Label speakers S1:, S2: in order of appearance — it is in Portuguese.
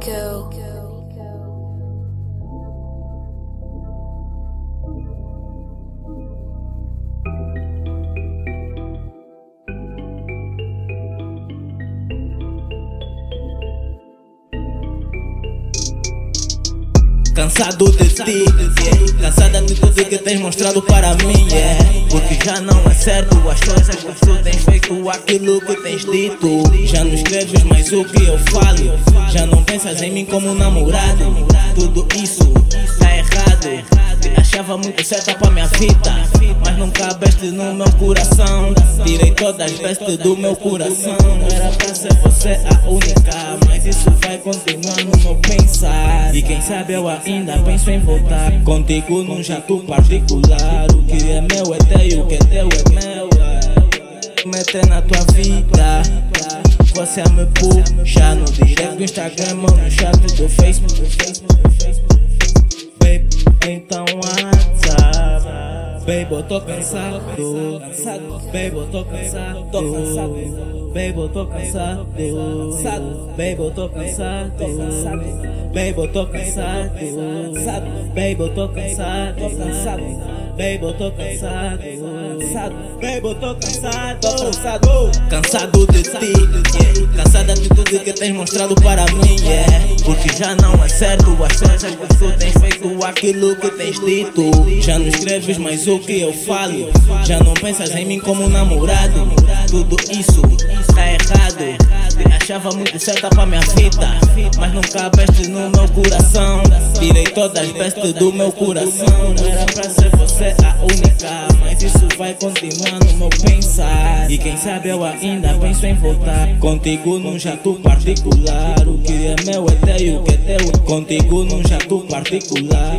S1: go.
S2: Cansado de ti, cansada de tudo que tens mostrado para mim, yeah. Porque já não é certo as coisas que tu tens feito, aquilo que tens dito. Já não escreves mais o que eu falo, já não pensas em mim como namorado. Tudo isso tá errado. Achava muito certa pra minha vida, nunca cabeste no meu coração. Tirei todas as bestas do meu coração. Não era pra ser você a única, mas isso vai continuar no meu pensar. E quem sabe eu ainda penso em voltar contigo num jato particular. O que é meu é teu, o que é teu é meu. Meter na tua vida. Você me puxa no direct do Instagram ou no chat do Facebook. Baby, então WhatsApp. Baby, eu tô cansado. Cansado, baby, eu tô cansado. Tô cansado. Baby, eu tô cansado. Cansado, baby, eu tô cansado. Cansado. Baby, eu tô cansado. Cansado, baby, eu tô cansado. Cansado. Baby, eu tô cansado. Cansado, baby, eu tô cansado. Tô cansado. Cansado de ti. Yeah. Cansada de tudo que tens mostrado para mim. Yeah. Porque já não é certo as coisas que tu tens feito, aquilo que tens dito. Já não escreves mais o que eu falo. Já não pensas em mim como namorado. Tudo isso tá errado. Achava muito certa pra minha vida, mas nunca cabeste no meu coração. Tirei todas as bestas do meu coração. Não era pra ser você a única, mas isso vai continuar no meu pensar. E quem sabe eu ainda penso em voltar contigo num jato particular. O que é meu é teu, o que é teu. Contigo num jato particular.